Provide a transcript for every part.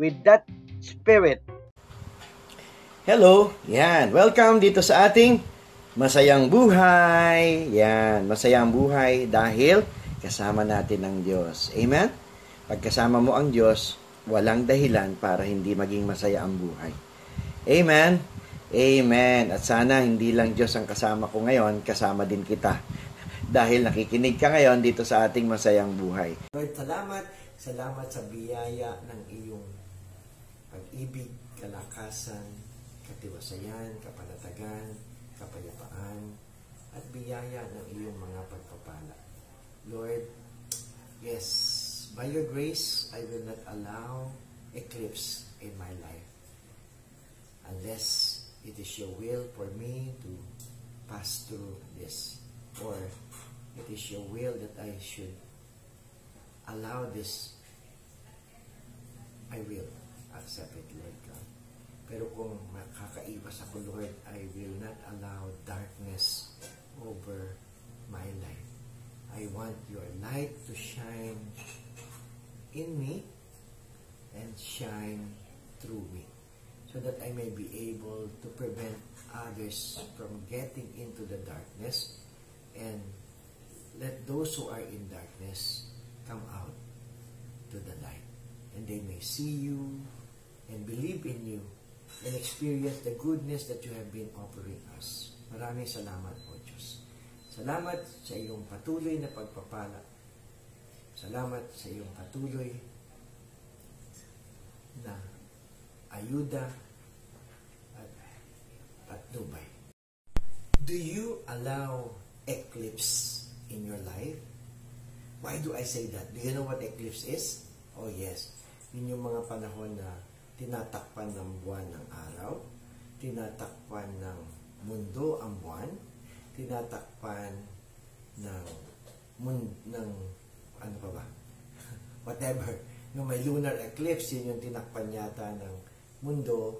with that spirit. Hello, yan. Welcome dito sa ating Masayang Buhay. Yan, masayang buhay dahil kasama natin ang Diyos. Amen? Pagkasama mo ang Diyos, walang dahilan para hindi maging masaya ang buhay. Amen? Amen. At sana hindi lang Diyos ang kasama ko ngayon, kasama din kita. Dahil nakikinig ka ngayon dito sa ating masayang buhay. Lord, salamat. Salamat sa biyaya ng iyong pag-ibig, kalakasan, katiwasayan, kapanatagan, kapayapaan, at biyaya ng iyong mga pagpapala. Lord, yes, by your grace, I will not allow eclipse in my life unless it is your will for me to pass through this or it is your will that I should allow this I will accept it, Lord God. Pero kung makakaiwas ako, Lord, I will not allow darkness over my life. I want your light to shine in me and shine through me so that I may be able to prevent others from getting into the darkness and let those who are in darkness come out to the light and they may see you and believe in you and experience the goodness that you have been offering us. Maraming salamat po, Diyos. Salamat sa iyong patuloy na pagpapala. Salamat sa iyong patuloy na ayuda at patnubay. Do you allow eclipse in your life? Why do I say that? Do you know what eclipse is? Oh yes. Yun yung mga panahon na tinatakpan ng buwan ng araw, tinatakpan ng mundo ang buwan, tinatakpan ng mun, ng ano pa ba? Whatever. No, may lunar eclipse, yun yung tinakpan yata ng mundo,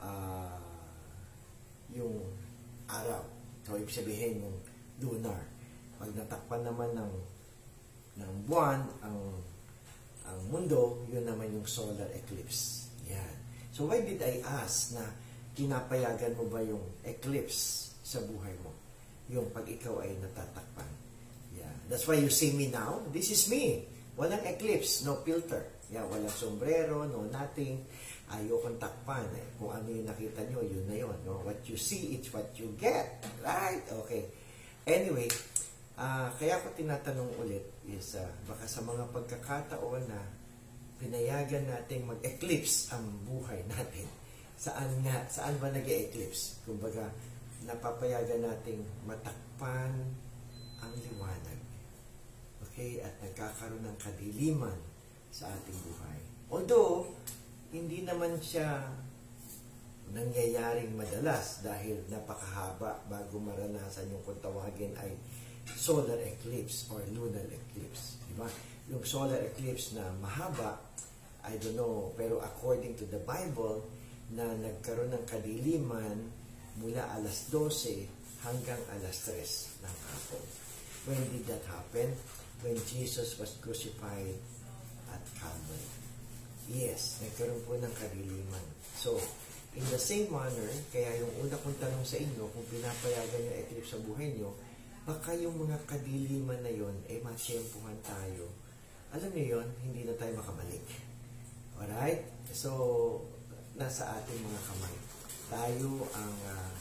uh, yung araw. So, ibig sabihin yung lunar. Pag natakpan naman ng ng buwan ang ang mundo, yun naman yung solar eclipse. So why did I ask na pinapayagan mo ba yung eclipse sa buhay mo? Yung pag ikaw ay natatakpan. Yeah. That's why you see me now. This is me. Walang eclipse, no filter. Yeah, walang sombrero, no nothing. Ayokong takpan. Eh. Kung ano yung nakita nyo, yun na yun. No? What you see, it's what you get. Right? Okay. Anyway, uh, kaya ko tinatanong ulit is uh, baka sa mga pagkakataon na pinayagan nating mag-eclipse ang buhay natin. Saan nga, saan ba nag eclipse Kumbaga, napapayagan nating matakpan ang liwanag. Okay? At nagkakaroon ng kadiliman sa ating buhay. Although, hindi naman siya nangyayaring madalas dahil napakahaba bago maranasan yung kung tawagin ay solar eclipse or lunar eclipse. Diba? Yung solar eclipse na mahaba, I don't know, pero according to the Bible, na nagkaroon ng kadiliman mula alas 12 hanggang alas 3 ng hapon. When did that happen? When Jesus was crucified at Calvary. Yes, nagkaroon po ng kadiliman. So, in the same manner, kaya yung una kong tanong sa inyo, kung pinapayagan yung eclipse sa buhay nyo, baka yung mga kadiliman na yon ay eh, matsyempuhan tayo. Alam niyo yon hindi na tayo makabalik. Alright? So, nasa ating mga kamay. Tayo ang uh,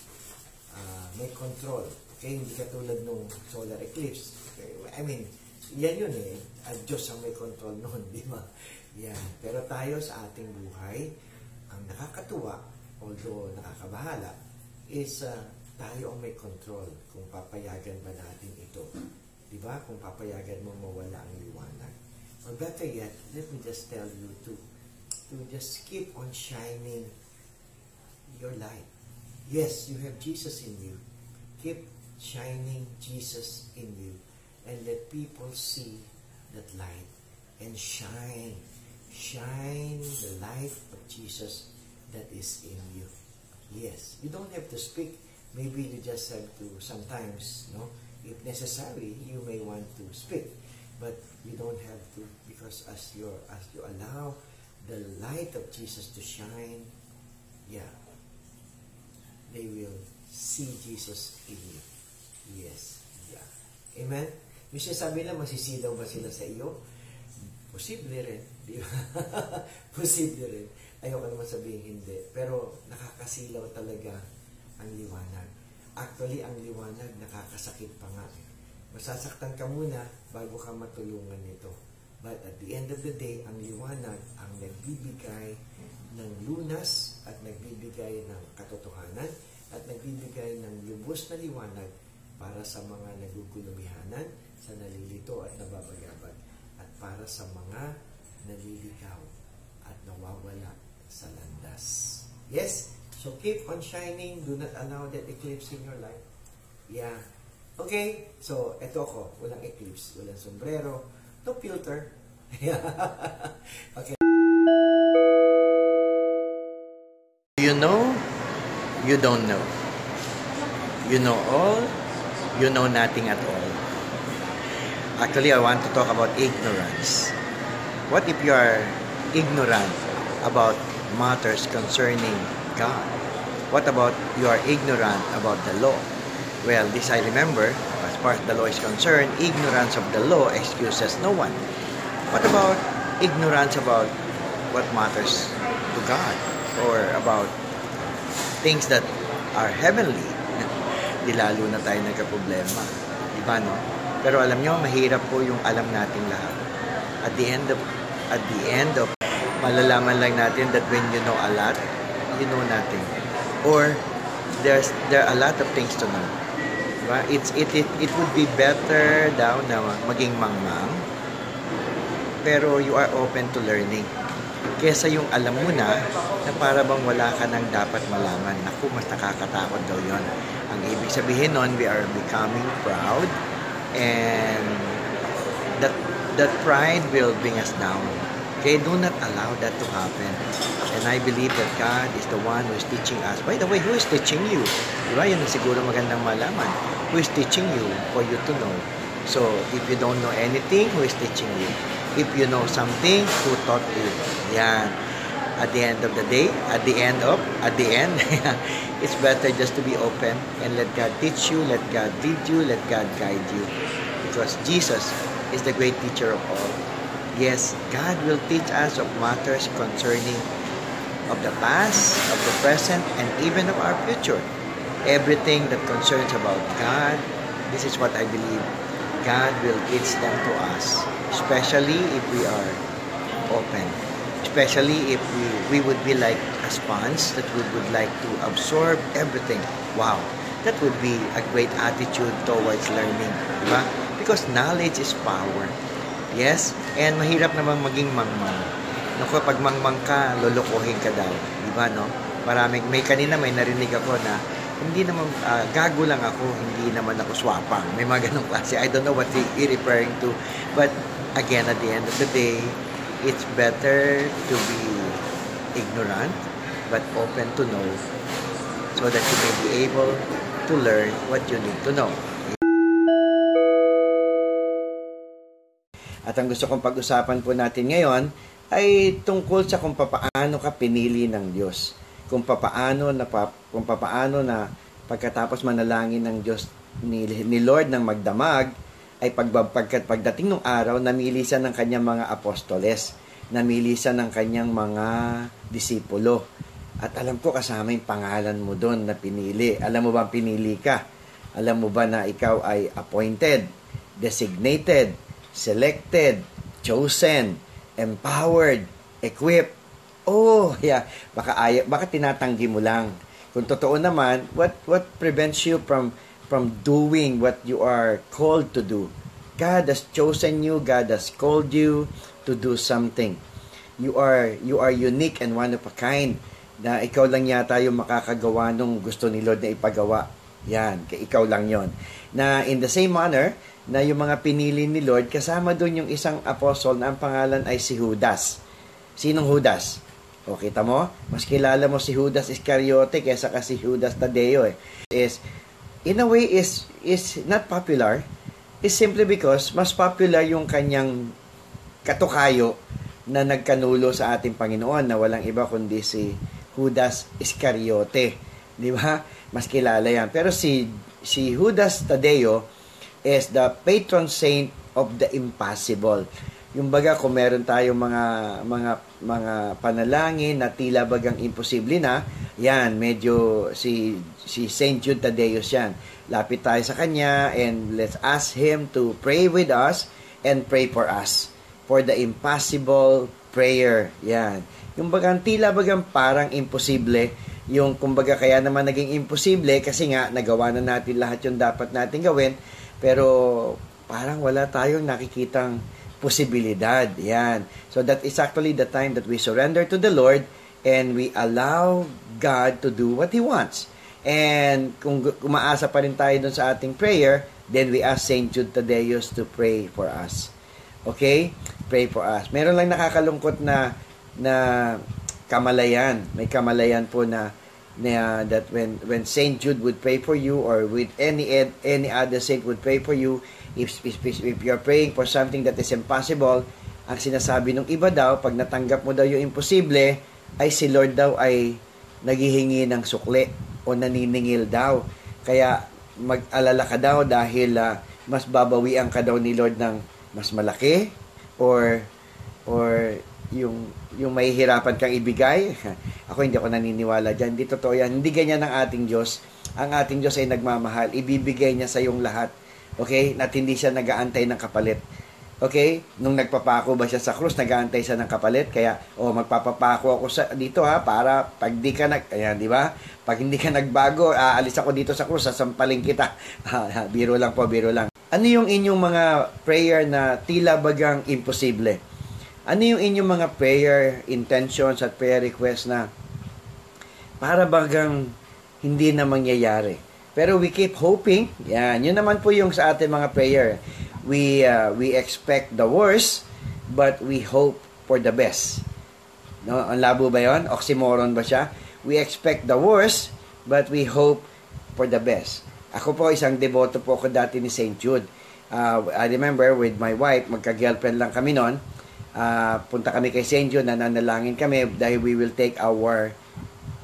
uh, may control. Okay? Hindi katulad nung solar eclipse. Okay? I mean, yan yun eh. At Diyos ang may control noon, di ba? Yan. Pero tayo sa ating buhay, ang nakakatuwa, although nakakabahala, is uh, tayo ang may control kung papayagan ba natin ito. Di ba? Kung papayagan mo mawala ang liwanag. Or better yet, let me just tell you to, to just keep on shining your light. Yes, you have Jesus in you. Keep shining Jesus in you and let people see that light and shine. Shine the light of Jesus that is in you. Yes, you don't have to speak. Maybe you just have to sometimes, no? If necessary, you may want to speak. But you don't have to because as you as you allow the light of Jesus to shine, yeah, they will see Jesus in you. Yes. Yeah. Amen? Yung sinasabi na masisilaw ba sila sa iyo? Posible rin. Di ba? Posible rin. Ayoko naman sabihin hindi. Pero nakakasilaw talaga ang liwanag. Actually, ang liwanag nakakasakit pa nga. Masasaktan ka muna bago ka matulungan nito. But at the end of the day, ang liwanag ang nagbibigay ng lunas at nagbibigay ng katotohanan at nagbibigay ng lubos na liwanag para sa mga nagugulumihanan, sa nalilito at nababagabag, at para sa mga naliligaw at nawawala sa landas. Yes? So keep on shining. Do not allow that eclipse in your life. Yeah. Okay? So, eto ako. Walang eclipse. Walang sombrero. No filter. okay. You know, you don't know. You know all, you know nothing at all. Actually, I want to talk about ignorance. What if you are ignorant about matters concerning God? What about you are ignorant about the law? Well, this I remember, as the law is concerned, ignorance of the law excuses no one. What about ignorance about what matters to God or about things that are heavenly? Di lalo na tayo nagka-problema. Di ba, no? Pero alam nyo, mahirap po yung alam nating lahat. At the end of, at the end of, malalaman lang natin that when you know a lot, you know nothing. Or, there's, there are a lot of things to know. Diba? It's, it, it, it would be better daw na maging mangmang, pero you are open to learning. Kesa yung alam mo na, na para bang wala ka nang dapat malaman. Naku, mas nakakatakot daw yon. Ang ibig sabihin nun, we are becoming proud and that that pride will bring us down. Okay, do not allow that to happen. And I believe that God is the one who is teaching us. By the way, who is teaching you? Di ba? Yun siguro magandang malaman. Who is teaching you for you to know? So, if you don't know anything, who is teaching you? If you know something, who taught you? Yan. At the end of the day, at the end of, at the end, it's better just to be open and let God teach you, let God lead you, let God guide you. Because Jesus is the great teacher of all. Yes, God will teach us of matters concerning of the past, of the present, and even of our future. Everything that concerns about God, this is what I believe. God will teach them to us, especially if we are open. Especially if we, we would be like a sponge that we would like to absorb everything. Wow, that would be a great attitude towards learning. Diba? Because knowledge is power. Yes? And mahirap namang maging mangmang. Naku, pag mangmang ka, lulukuhin ka daw. Di ba, no? Maraming, may kanina may narinig ako na hindi naman, uh, gago lang ako, hindi naman ako swapang. May mga ganong klase. I don't know what he, he referring to. But again, at the end of the day, it's better to be ignorant but open to know so that you may be able to learn what you need to know. At ang gusto kong pag-usapan po natin ngayon ay tungkol sa kung papaano ka pinili ng Diyos. Kung papaano na kung papaano na pagkatapos manalangin ng Diyos ni, ni Lord ng magdamag ay pagpagkat pagdating ng araw namili siya ng kanyang mga apostoles, namili siya ng kanyang mga disipulo. At alam ko kasama yung pangalan mo doon na pinili. Alam mo ba pinili ka? Alam mo ba na ikaw ay appointed, designated, selected, chosen, empowered, equipped. Oh, yeah. Baka ay baka tinatanggi mo lang. Kung totoo naman, what what prevents you from from doing what you are called to do? God has chosen you, God has called you to do something. you are you are unique and one of a kind na ikaw lang yata yung makakagawa nung gusto ni Lord na ipagawa. Yan, ikaw lang yon. Na in the same manner, na yung mga pinili ni Lord, kasama doon yung isang apostle na ang pangalan ay si Judas. Sinong Judas? O kita mo, mas kilala mo si Judas Iscariote kaysa kasi Judas Tadeo eh. Is, in a way, is, is not popular. Is simply because mas popular yung kanyang katukayo na nagkanulo sa ating Panginoon na walang iba kundi si Judas Iscariote. Di ba? Mas kilala yan. Pero si, si Judas Tadeo is the patron saint of the impossible. Yung baga kung meron tayong mga mga mga panalangin na tila bagang imposible na, yan medyo si si Saint Jude Tadeus yan. Lapit tayo sa kanya and let's ask him to pray with us and pray for us for the impossible prayer. Yan. Yung bagang tila bagang parang imposible, yung kumbaga kaya naman naging imposible kasi nga nagawa na natin lahat yung dapat natin gawin, pero parang wala tayong nakikitang posibilidad. Yan. So that is actually the time that we surrender to the Lord and we allow God to do what He wants. And kung umaasa pa rin tayo dun sa ating prayer, then we ask Saint Jude Tadeus to pray for us. Okay? Pray for us. Meron lang nakakalungkot na na kamalayan. May kamalayan po na na that when when Saint Jude would pray for you or with any any other saint would pray for you if if, if you're praying for something that is impossible ang sinasabi ng iba daw pag natanggap mo daw yung imposible ay si Lord daw ay naghihingi ng sukli o naniningil daw. Kaya mag-alala ka daw dahil uh, mas babawian ka daw ni Lord ng mas malaki or or yung yung mahihirapan kang ibigay. Ako hindi ako naniniwala diyan. Hindi totoo yan. Hindi ganyan ang ating Diyos. Ang ating Diyos ay nagmamahal. Ibibigay niya sa iyong lahat. Okay? At hindi siya nagaantay ng kapalit. Okay? Nung nagpapako ba siya sa krus, nagaantay siya ng kapalit. Kaya, oh, magpapapako ako sa, dito ha, para pag di ka nag, ayan, di ba? Pag hindi ka nagbago, aalis ako dito sa krus, sasampaling kita. biro lang po, biro lang. Ano yung inyong mga prayer na tila bagang imposible? Ano yung inyong mga prayer intentions at prayer requests na para bagang hindi na mangyayari? Pero we keep hoping. Yan, yun naman po yung sa ating mga prayer. We uh, we expect the worst, but we hope for the best. No, ang labo ba 'yon? Oxymoron ba siya? We expect the worst, but we hope for the best. Ako po isang deboto po ako dati ni St. Jude. Uh, I remember with my wife, magka-girlfriend lang kami noon uh, punta kami kay. John, nananalangin kami dahil we will take our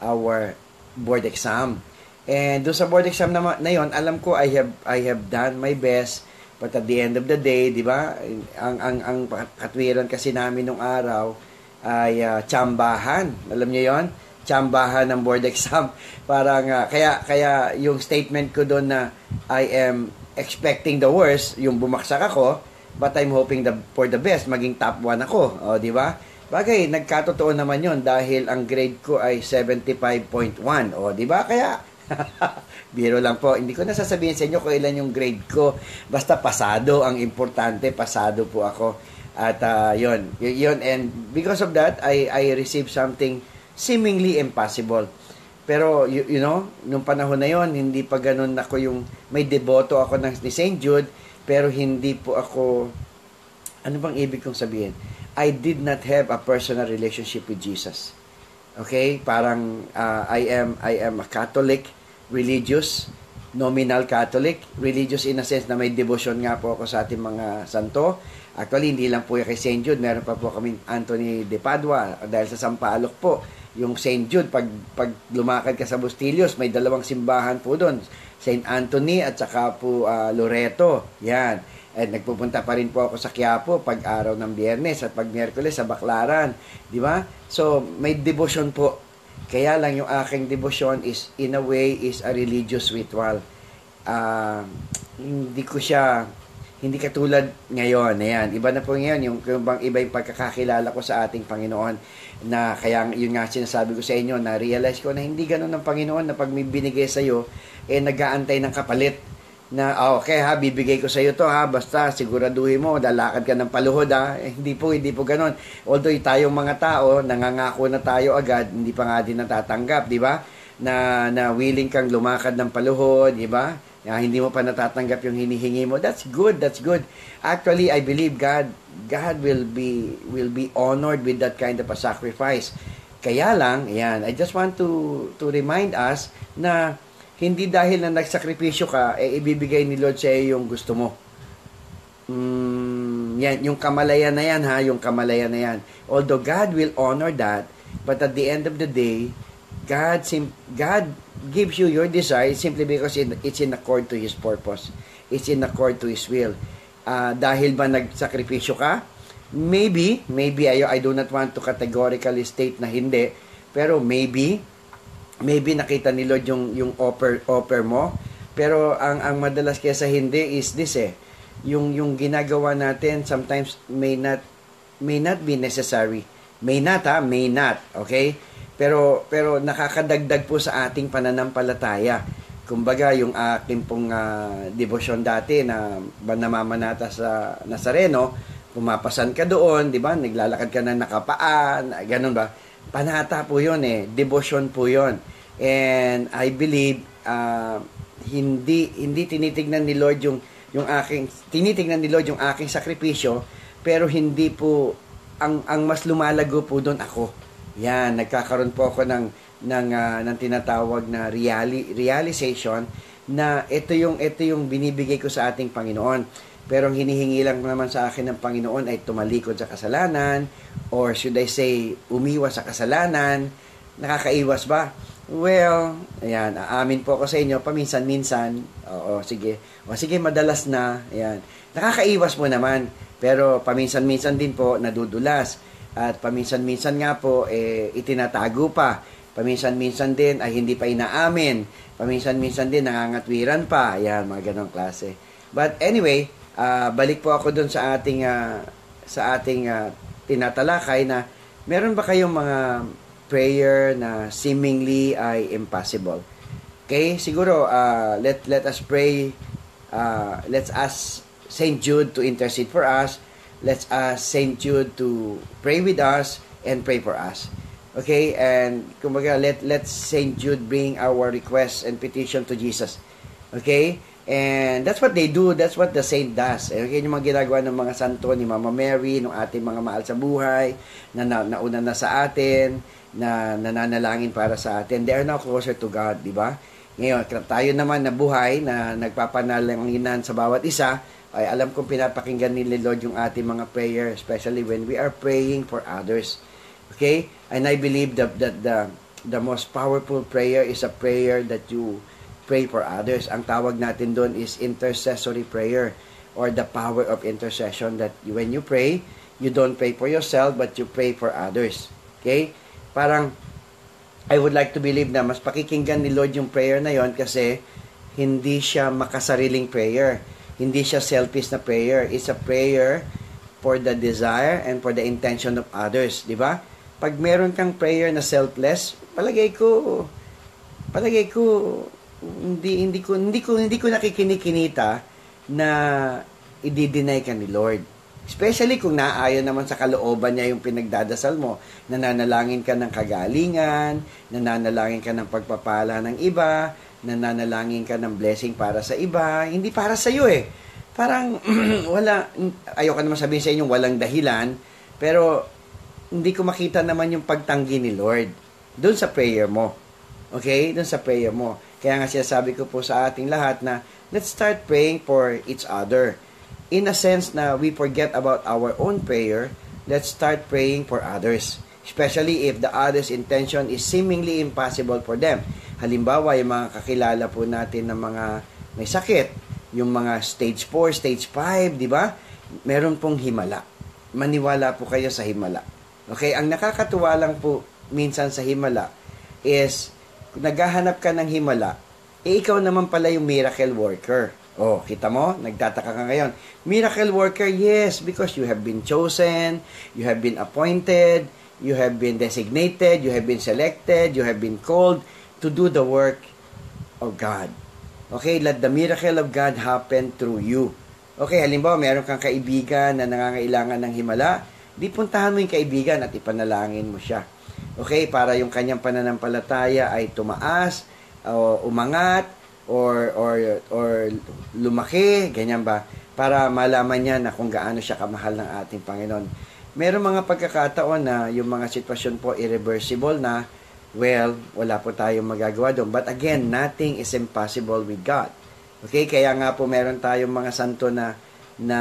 our board exam. And doon sa board exam na, na yon, alam ko I have I have done my best but at the end of the day, 'di ba? Ang ang ang katwiran kasi namin nung araw ay uh, tsambahan. Alam niyo 'yon? Tsambahan ng board exam. Parang uh, kaya kaya yung statement ko doon na I am expecting the worst, yung bumaksak ako, But I'm hoping the, for the best, maging top 1 ako. O, di ba? Bagay, nagkatotoo naman yon dahil ang grade ko ay 75.1. O, di ba? Kaya, biro lang po. Hindi ko na sasabihin sa inyo kung ilan yung grade ko. Basta pasado ang importante. Pasado po ako. At uh, yon yon And because of that, I, I received something seemingly impossible. Pero, you, you know, nung panahon na yon hindi pa ganun ako yung may deboto ako ng, ni St. Jude pero hindi po ako, ano bang ibig kong sabihin? I did not have a personal relationship with Jesus. Okay? Parang uh, I am I am a Catholic, religious, nominal Catholic, religious in a sense na may devotion nga po ako sa ating mga santo. Actually, hindi lang po yung kay St. Jude, meron pa po kami Anthony de Padua dahil sa Sampaloc po. Yung St. Jude, pag, pag lumakad ka sa Bustillos, may dalawang simbahan po doon St. Anthony at saka po uh, Loreto. Yan. At nagpupunta pa rin po ako sa Quiapo pag araw ng Biyernes at pag Miyerkules sa Baklaran. Di ba? So, may devotion po. Kaya lang yung aking devotion is, in a way, is a religious ritual. Uh, hindi ko siya hindi katulad ngayon. Ayan, iba na po ngayon yung, yung bang iba yung pagkakakilala ko sa ating Panginoon na kaya yun nga sinasabi ko sa inyo na realize ko na hindi ganoon ng Panginoon na pag may binigay sa iyo eh nagaantay ng kapalit. na ah, okay ha, bibigay ko sa iyo to ha, basta siguraduhin mo, lalakad ka ng paluhod ha. Eh, hindi po, hindi po ganoon. Although tayong mga tao, nangangako na tayo agad, hindi pa nga din natatanggap, di ba? Na, na willing kang lumakad ng paluhod, di ba? Na hindi mo pa natatanggap yung hinihingi mo. That's good, that's good. Actually, I believe God, God will be, will be honored with that kind of a sacrifice. Kaya lang, yan, I just want to, to remind us na hindi dahil na nagsakripisyo ka, eh ibibigay ni Lord sa iyo yung gusto mo. Mm, yan, yung kamalayan na yan ha, yung kamalayan na yan. Although God will honor that, but at the end of the day, God sim God gives you your desire simply because it's in accord to His purpose. It's in accord to His will. Uh, dahil ba nagsakripisyo ka? Maybe, maybe I, I do not want to categorically state na hindi, pero maybe, maybe nakita ni Lord yung yung offer offer mo pero ang ang madalas kaya sa hindi is this eh yung yung ginagawa natin sometimes may not may not be necessary may not ha may not okay pero pero nakakadagdag po sa ating pananampalataya kumbaga yung aking pong uh, devotion dati na namamanata sa Nazareno pumapasan ka doon di ba naglalakad ka na nakapaan ganun ba Panata po yun eh. Devotion po yun. And I believe uh, hindi hindi tinitingnan ni Lord yung yung aking tinitingnan ni Lord yung aking sakripisyo pero hindi po ang ang mas lumalago po doon ako. Yan, nagkakaroon po ako ng ng uh, ng tinatawag na reali, realization na ito yung ito yung binibigay ko sa ating Panginoon. Pero ang hinihingi lang naman sa akin ng Panginoon ay tumalikod sa kasalanan or should I say umiwas sa kasalanan. Nakakaiwas ba? Well, ayan, aamin po ako sa inyo paminsan-minsan. Oo, sige. O sige, madalas na. Ayan. Nakakaiwas mo naman. Pero paminsan-minsan din po nadudulas. At paminsan-minsan nga po eh, itinatago pa. Paminsan-minsan din ay hindi pa inaamin. Paminsan-minsan din nangangatwiran pa. Ayan, mga ganong klase. But anyway, uh, balik po ako doon sa ating uh, sa ating uh, tinatalakay na meron ba kayong mga prayer na seemingly ay impossible? Okay, siguro uh, let let us pray uh, let's ask Saint Jude to intercede for us. Let's ask Saint Jude to pray with us and pray for us. Okay, and kumbaga let let Saint Jude bring our requests and petition to Jesus. Okay? And that's what they do, that's what the saint does. Eh, yung mga ginagawa ng mga santo ni Mama Mary, ng ating mga mahal sa buhay, na, na nauna na sa atin, na nananalangin para sa atin. They are now closer to God, di ba? Ngayon, tayo naman na buhay, na nagpapanalangin sa bawat isa, ay alam kong pinapakinggan ni Lord yung ating mga prayer, especially when we are praying for others. Okay? And I believe that, that the, the most powerful prayer is a prayer that you pray for others. Ang tawag natin doon is intercessory prayer or the power of intercession that when you pray, you don't pray for yourself but you pray for others. Okay? Parang I would like to believe na mas pakikinggan ni Lord yung prayer na yon kasi hindi siya makasariling prayer. Hindi siya selfish na prayer. It's a prayer for the desire and for the intention of others. Di ba? Pag meron kang prayer na selfless, palagay ko, palagay ko, hindi hindi ko hindi ko hindi ko nakikinikinita na i-deny ka ni Lord. Especially kung naayon naman sa kalooban niya yung pinagdadasal mo, nananalangin ka ng kagalingan, nananalangin ka ng pagpapala ng iba, nananalangin ka ng blessing para sa iba, hindi para sa iyo eh. Parang wala ayoko naman sabihin sa inyo walang dahilan, pero hindi ko makita naman yung pagtanggi ni Lord doon sa prayer mo. Okay? Doon sa prayer mo. Kaya nga sinasabi ko po sa ating lahat na let's start praying for each other. In a sense na we forget about our own prayer, let's start praying for others. Especially if the other's intention is seemingly impossible for them. Halimbawa, yung mga kakilala po natin ng mga may sakit, yung mga stage 4, stage 5, di ba? Meron pong himala. Maniwala po kayo sa himala. Okay, ang nakakatuwa lang po minsan sa himala is naghahanap ka ng himala, eh ikaw naman pala yung miracle worker. Oh, kita mo? Nagtataka ka ngayon. Miracle worker, yes, because you have been chosen, you have been appointed, you have been designated, you have been selected, you have been called to do the work of God. Okay, let the miracle of God happen through you. Okay, halimbawa, meron kang kaibigan na nangangailangan ng himala, di puntahan mo yung kaibigan at ipanalangin mo siya. Okay, para yung kanyang pananampalataya ay tumaas, o umangat, or, or, or lumaki, ganyan ba? Para malaman niya na kung gaano siya kamahal ng ating Panginoon. Meron mga pagkakataon na yung mga sitwasyon po irreversible na, well, wala po tayong magagawa doon. But again, nothing is impossible with God. Okay, kaya nga po meron tayong mga santo na na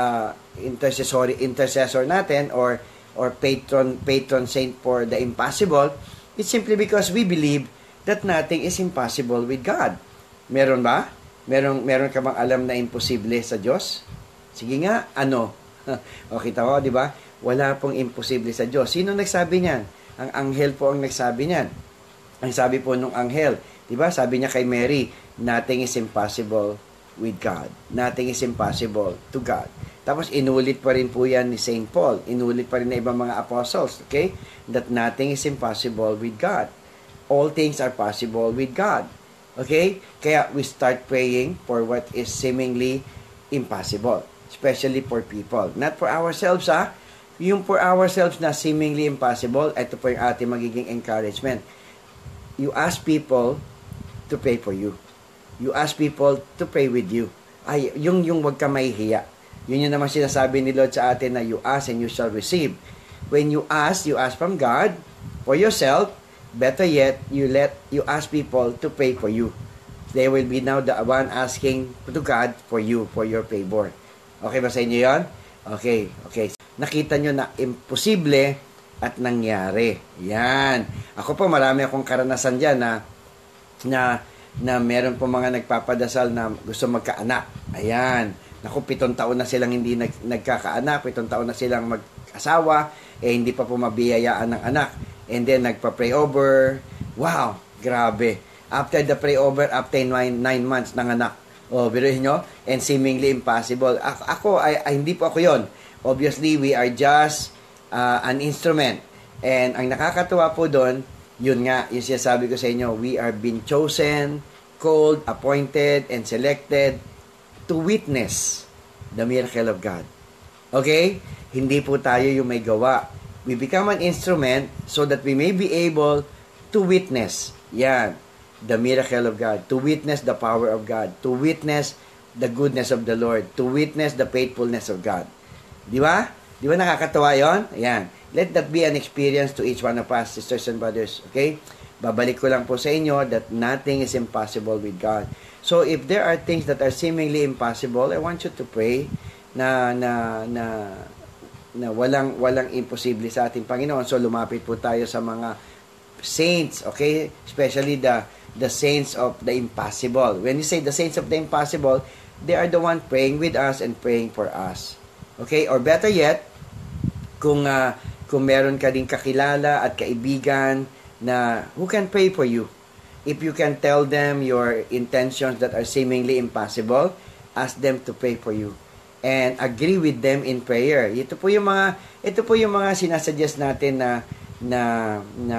uh, intercessory intercessor natin or or patron patron saint for the impossible. It's simply because we believe that nothing is impossible with God. Meron ba? Meron meron ka bang alam na imposible sa Diyos? Sige nga, ano? o kita ko, di ba? Wala pong imposible sa Diyos. Sino nagsabi niyan? Ang anghel po ang nagsabi niyan. Ang sabi po nung anghel, 'di ba? Sabi niya kay Mary, nothing is impossible with God. Nothing is impossible to God. Tapos inulit pa rin po yan ni St. Paul. Inulit pa rin na ibang mga apostles, okay? That nothing is impossible with God. All things are possible with God. Okay? Kaya we start praying for what is seemingly impossible. Especially for people. Not for ourselves, ha? Yung for ourselves na seemingly impossible, ito po yung ating magiging encouragement. You ask people to pray for you. You ask people to pray with you. Ay, yung, yung wag ka mahihiya. Yun yung naman sinasabi ni Lord sa atin na you ask and you shall receive. When you ask, you ask from God for yourself. Better yet, you let you ask people to pray for you. They will be now the one asking to God for you, for your favor. Okay ba sa inyo yon? Okay, okay nakita nyo na imposible at nangyari. Yan. Ako po, marami akong karanasan dyan na, na, na meron po mga nagpapadasal na gusto magkaanak. Ayan. Naku, pitong taon na silang hindi nag, nagkakaanak, pitong taon na silang mag-asawa, eh hindi pa po mabiyayaan ng anak. And then, nagpa-pray over. Wow, grabe. After the pray over, after nine, nine months ng anak. Oh, biruin nyo? And seemingly impossible. Ako, ako ay, ay, hindi po ako yon Obviously, we are just uh, an instrument. And ang nakakatuwa po doon, yun nga, yung sinasabi ko sa inyo, we are being chosen, called, appointed, and selected to witness the miracle of God. Okay? Hindi po tayo yung may gawa. We become an instrument so that we may be able to witness. Yan. The miracle of God. To witness the power of God. To witness the goodness of the Lord. To witness the faithfulness of God. Di ba? Di ba nakakatawa yon? Ayan. Let that be an experience to each one of us, sisters and brothers. Okay? Babalik ko lang po sa inyo that nothing is impossible with God. So, if there are things that are seemingly impossible, I want you to pray na na na na walang walang imposible sa ating Panginoon. So lumapit po tayo sa mga saints, okay? Especially the the saints of the impossible. When you say the saints of the impossible, they are the one praying with us and praying for us. Okay? Or better yet, kung uh, kung meron ka ding kakilala at kaibigan na who can pray for you. If you can tell them your intentions that are seemingly impossible, ask them to pray for you and agree with them in prayer. Ito po yung mga ito po yung mga sinasuggest natin na na na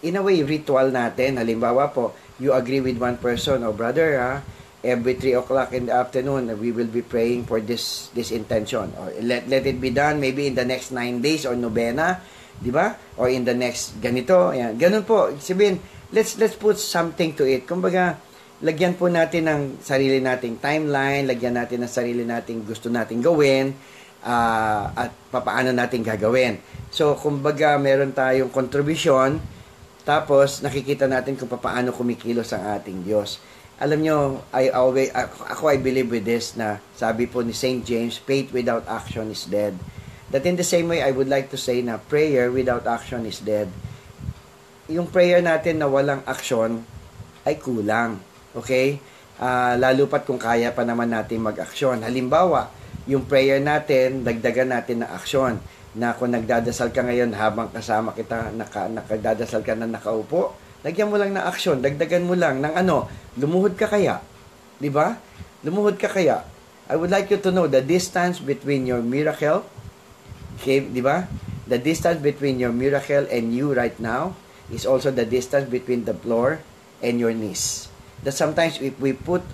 in a way ritual natin. Halimbawa po, you agree with one person, oh brother, ha, every 3 o'clock in the afternoon, we will be praying for this this intention. Or let, let it be done maybe in the next 9 days or novena, di ba? Or in the next ganito. Ayan. Ganun po. Sabihin, let's, let's put something to it. Kumbaga, lagyan po natin ng sarili nating timeline, lagyan natin ng sarili nating gusto nating gawin, uh, at papaano natin gagawin. So, kumbaga, meron tayong contribution, tapos nakikita natin kung paano kumikilos ang ating Diyos alam nyo, I always, ako I believe with this na sabi po ni St. James, faith without action is dead. That in the same way, I would like to say na prayer without action is dead. Yung prayer natin na walang action ay kulang. Okay? Uh, lalo pat kung kaya pa naman natin mag-aksyon. Halimbawa, yung prayer natin, dagdagan natin ng aksyon na kung nagdadasal ka ngayon habang kasama kita, naka, nakadadasal ka na nakaupo, Lagyan mo lang ng action, dagdagan mo lang ng ano, lumuhod ka kaya. 'Di ba? Lumuhod ka kaya. I would like you to know the distance between your miracle, okay, 'di ba? The distance between your miracle and you right now is also the distance between the floor and your knees. That sometimes if we put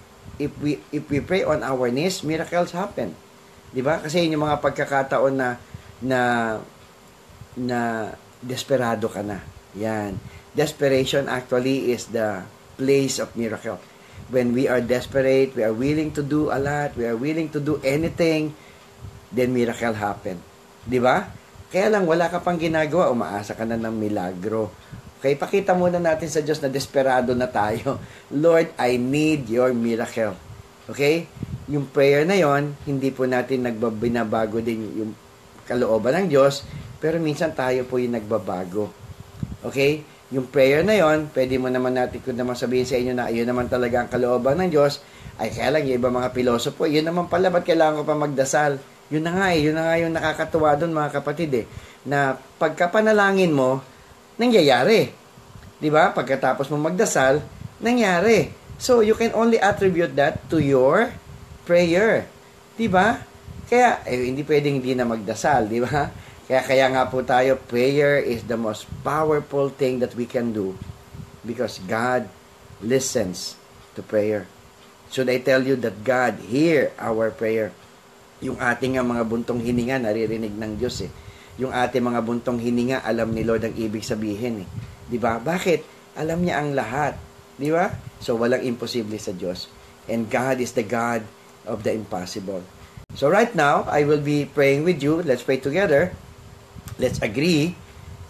if we if we pray on our knees, miracles happen. 'Di ba? Kasi yun yung mga pagkakataon na na na desperado ka na. Yan. Desperation actually is the place of miracle. When we are desperate, we are willing to do a lot, we are willing to do anything, then miracle happen. 'Di ba? Kaya lang wala ka pang ginagawa, umaasa ka na ng milagro. Okay, pakita muna natin sa Diyos na desperado na tayo. Lord, I need your miracle. Okay? Yung prayer na yon, hindi po natin nagbabinabago din yung kalooban ng Diyos, pero minsan tayo po yung nagbabago. Okay? Yung prayer na yon, pwede mo naman natin kung naman sabihin sa inyo na yun naman talaga ang kalooban ng Diyos, ay kaya lang yung iba mga pilosopo, yun naman pala, ba't kailangan ko pa magdasal? Yun na nga eh, yun na nga yung nakakatuwa doon mga kapatid eh, na pagkapanalangin mo, nangyayari. Di ba? Pagkatapos mo magdasal, nangyari. So, you can only attribute that to your prayer. Di ba? Kaya, eh, hindi pwedeng hindi na magdasal, di ba? Kaya, kaya nga po tayo, prayer is the most powerful thing that we can do because God listens to prayer. Should I tell you that God hear our prayer? Yung ating mga buntong hininga, naririnig ng Diyos eh. Yung ating mga buntong hininga, alam ni Lord ang ibig sabihin eh. Di ba? Bakit? Alam niya ang lahat. Di ba? So, walang imposible sa Diyos. And God is the God of the impossible. So, right now, I will be praying with you. Let's pray together. Let's agree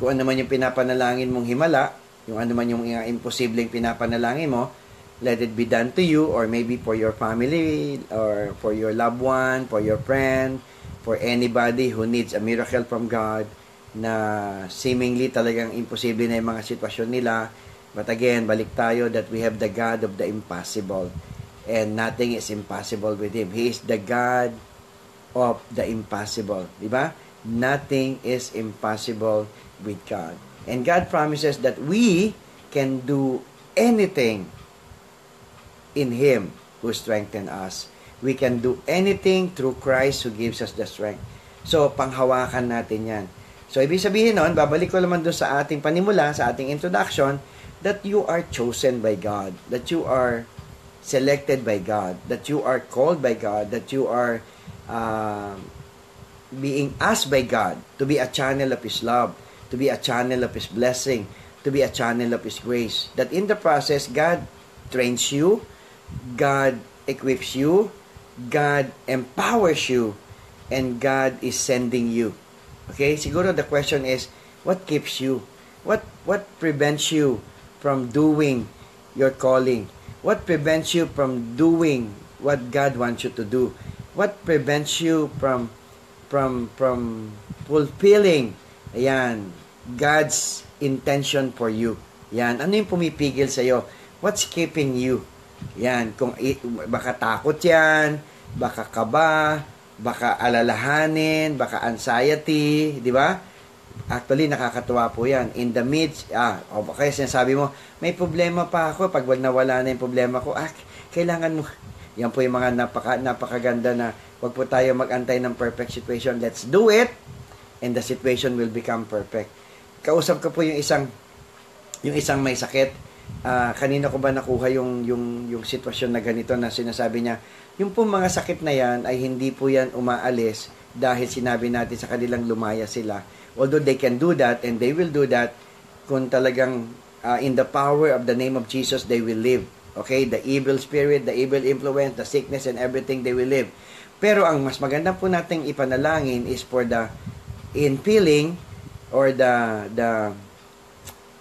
kung ano man yung pinapanalangin mong himala, yung ano man yung imposibleng pinapanalangin mo, let it be done to you or maybe for your family or for your loved one, for your friend, for anybody who needs a miracle from God na seemingly talagang imposible na yung mga sitwasyon nila. But again, balik tayo that we have the God of the impossible and nothing is impossible with Him. He is the God of the impossible. Di ba? Nothing is impossible with God. And God promises that we can do anything in Him who strengthen us. We can do anything through Christ who gives us the strength. So, panghawakan natin yan. So, ibig sabihin nun, babalik ko naman doon sa ating panimula, sa ating introduction, that you are chosen by God, that you are selected by God, that you are called by God, that you are uh, being asked by God to be a channel of His love, to be a channel of His blessing, to be a channel of His grace. That in the process, God trains you, God equips you, God empowers you, and God is sending you. Okay? Siguro the question is, what keeps you? What what prevents you from doing your calling? What prevents you from doing what God wants you to do? What prevents you from from from fulfilling ayan God's intention for you? Yan, ano yung pumipigil sa iyo? What's keeping you? Yan, kung baka takot yan, baka kaba, baka alalahanin, baka anxiety, di ba? Actually, nakakatuwa po yan. In the midst, ah, o kaya sinasabi mo, may problema pa ako, pag wag nawala na yung problema ko, ah, kailangan mo, yan po yung mga napaka, napakaganda na wag po tayo magantay ng perfect situation. Let's do it, and the situation will become perfect. Kausap ko po yung isang, yung isang may sakit, uh, kanina ko ba nakuha yung, yung, yung sitwasyon na ganito na sinasabi niya, yung po mga sakit na yan ay hindi po yan umaalis dahil sinabi natin sa kanilang lumaya sila. Although they can do that and they will do that kung talagang uh, in the power of the name of Jesus they will live. Okay? The evil spirit, the evil influence, the sickness and everything they will live. Pero ang mas maganda po nating ipanalangin is for the infilling or the the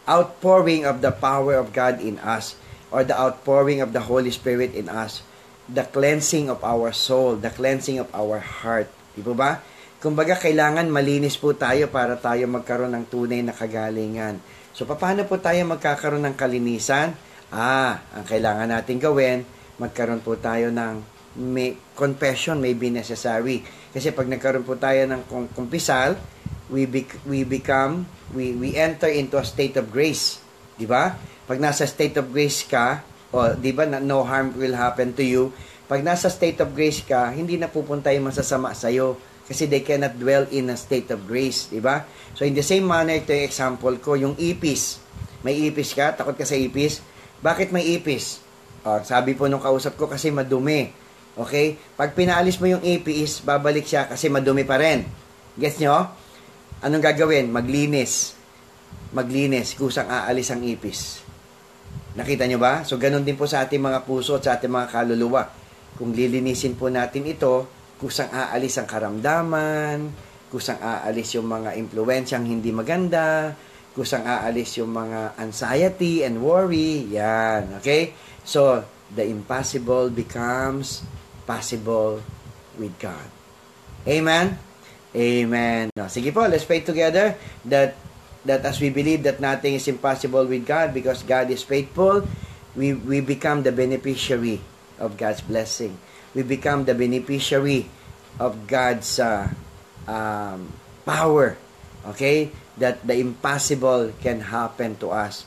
outpouring of the power of God in us or the outpouring of the Holy Spirit in us, the cleansing of our soul, the cleansing of our heart. Di ba? Kumbaga, kailangan malinis po tayo para tayo magkaroon ng tunay na kagalingan. So, paano po tayo magkakaroon ng kalinisan? Ah, ang kailangan natin gawin, magkaroon po tayo ng may, confession may be necessary. Kasi pag nagkaroon po tayo ng kumpisal, we, bec- we become we we enter into a state of grace. 'Di ba? Pag nasa state of grace ka, o 'di ba no harm will happen to you. Pag nasa state of grace ka, hindi na pupunta yung masasama sa iyo kasi they cannot dwell in a state of grace, 'di ba? So in the same manner, ito yung example ko, yung ipis. May ipis ka, takot ka sa ipis. Bakit may ipis? Uh, sabi po nung kausap ko kasi madumi. Okay? Pag pinaalis mo yung ipis, babalik siya kasi madumi pa rin. Gets nyo? Anong gagawin? Maglinis. Maglinis. Kusang aalis ang ipis. Nakita nyo ba? So, ganun din po sa ating mga puso at sa ating mga kaluluwa. Kung lilinisin po natin ito, kusang aalis ang karamdaman, kusang aalis yung mga impluensyang hindi maganda, kusang aalis yung mga anxiety and worry. Yan. Okay? So, the impossible becomes possible with God. Amen? Amen. Sige po, let's pray together that that as we believe that nothing is impossible with God because God is faithful, we, we become the beneficiary of God's blessing. We become the beneficiary of God's uh, um, power. Okay? That the impossible can happen to us.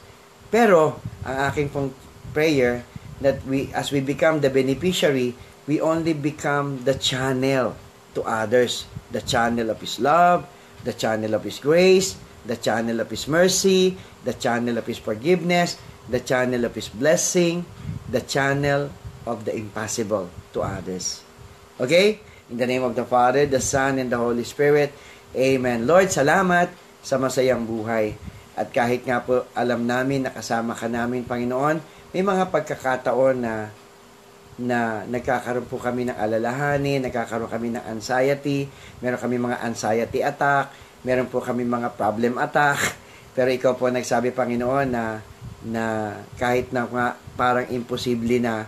Pero, ang aking pong prayer, that we, as we become the beneficiary, we only become the channel to others. The channel of His love, the channel of His grace, the channel of His mercy, the channel of His forgiveness, the channel of His blessing, the channel of the impossible to others. Okay? In the name of the Father, the Son, and the Holy Spirit. Amen. Lord, salamat sa masayang buhay. At kahit nga po alam namin na kasama ka namin, Panginoon, may mga pagkakataon na na nagkakaroon po kami ng alalahanin, nagkakaroon kami ng anxiety, meron kami mga anxiety attack, meron po kami mga problem attack, pero ikaw po nagsabi Panginoon na na kahit na nga parang imposible na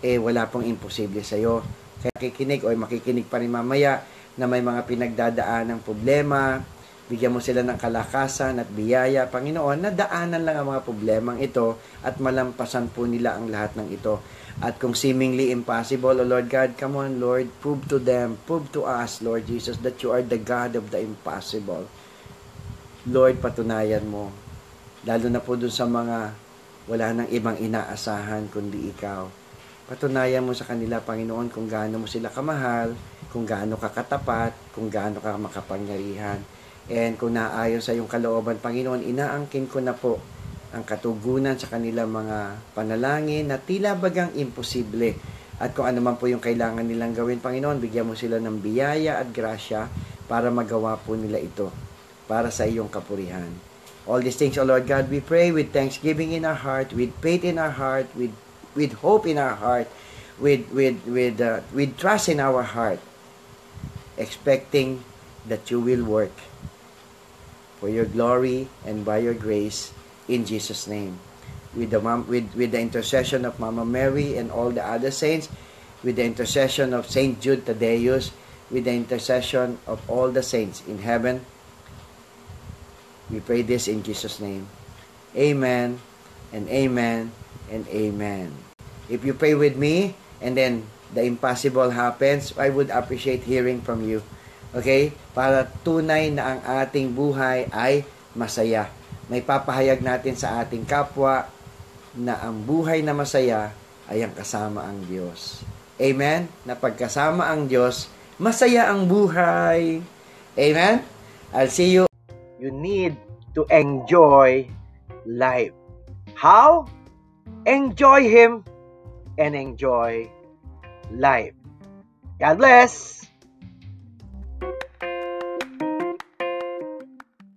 eh wala pong imposible sa iyo. Kaya kikinig o makikinig pa rin mamaya na may mga pinagdadaan ng problema, bigyan mo sila ng kalakasan at biyaya, Panginoon, na daanan lang ang mga problemang ito at malampasan po nila ang lahat ng ito. At kung seemingly impossible, O Lord God, come on, Lord, prove to them, prove to us, Lord Jesus, that you are the God of the impossible. Lord, patunayan mo. Lalo na po dun sa mga wala nang ibang inaasahan kundi ikaw. Patunayan mo sa kanila, Panginoon, kung gaano mo sila kamahal, kung gaano ka katapat, kung gaano ka makapangyarihan. And kung naayon sa iyong kalooban, Panginoon, inaangkin ko na po ang katugunan sa kanilang mga panalangin na tila bagang imposible. At kung ano man po yung kailangan nilang gawin, Panginoon, bigyan mo sila ng biyaya at grasya para magawa po nila ito para sa iyong kapurihan. All these things, O Lord God, we pray with thanksgiving in our heart, with faith in our heart, with with hope in our heart, with with with uh, with trust in our heart, expecting that you will work for your glory and by your grace in Jesus' name. With the, with, with the intercession of Mama Mary and all the other saints, with the intercession of Saint Jude Tadeus, with the intercession of all the saints in heaven, we pray this in Jesus' name. Amen and amen and amen. If you pray with me and then the impossible happens, I would appreciate hearing from you. Okay? Para tunay na ang ating buhay ay masaya may papahayag natin sa ating kapwa na ang buhay na masaya ay ang kasama ang Diyos. Amen? Na pagkasama ang Diyos, masaya ang buhay. Amen? I'll see you. You need to enjoy life. How? Enjoy Him and enjoy life. God bless!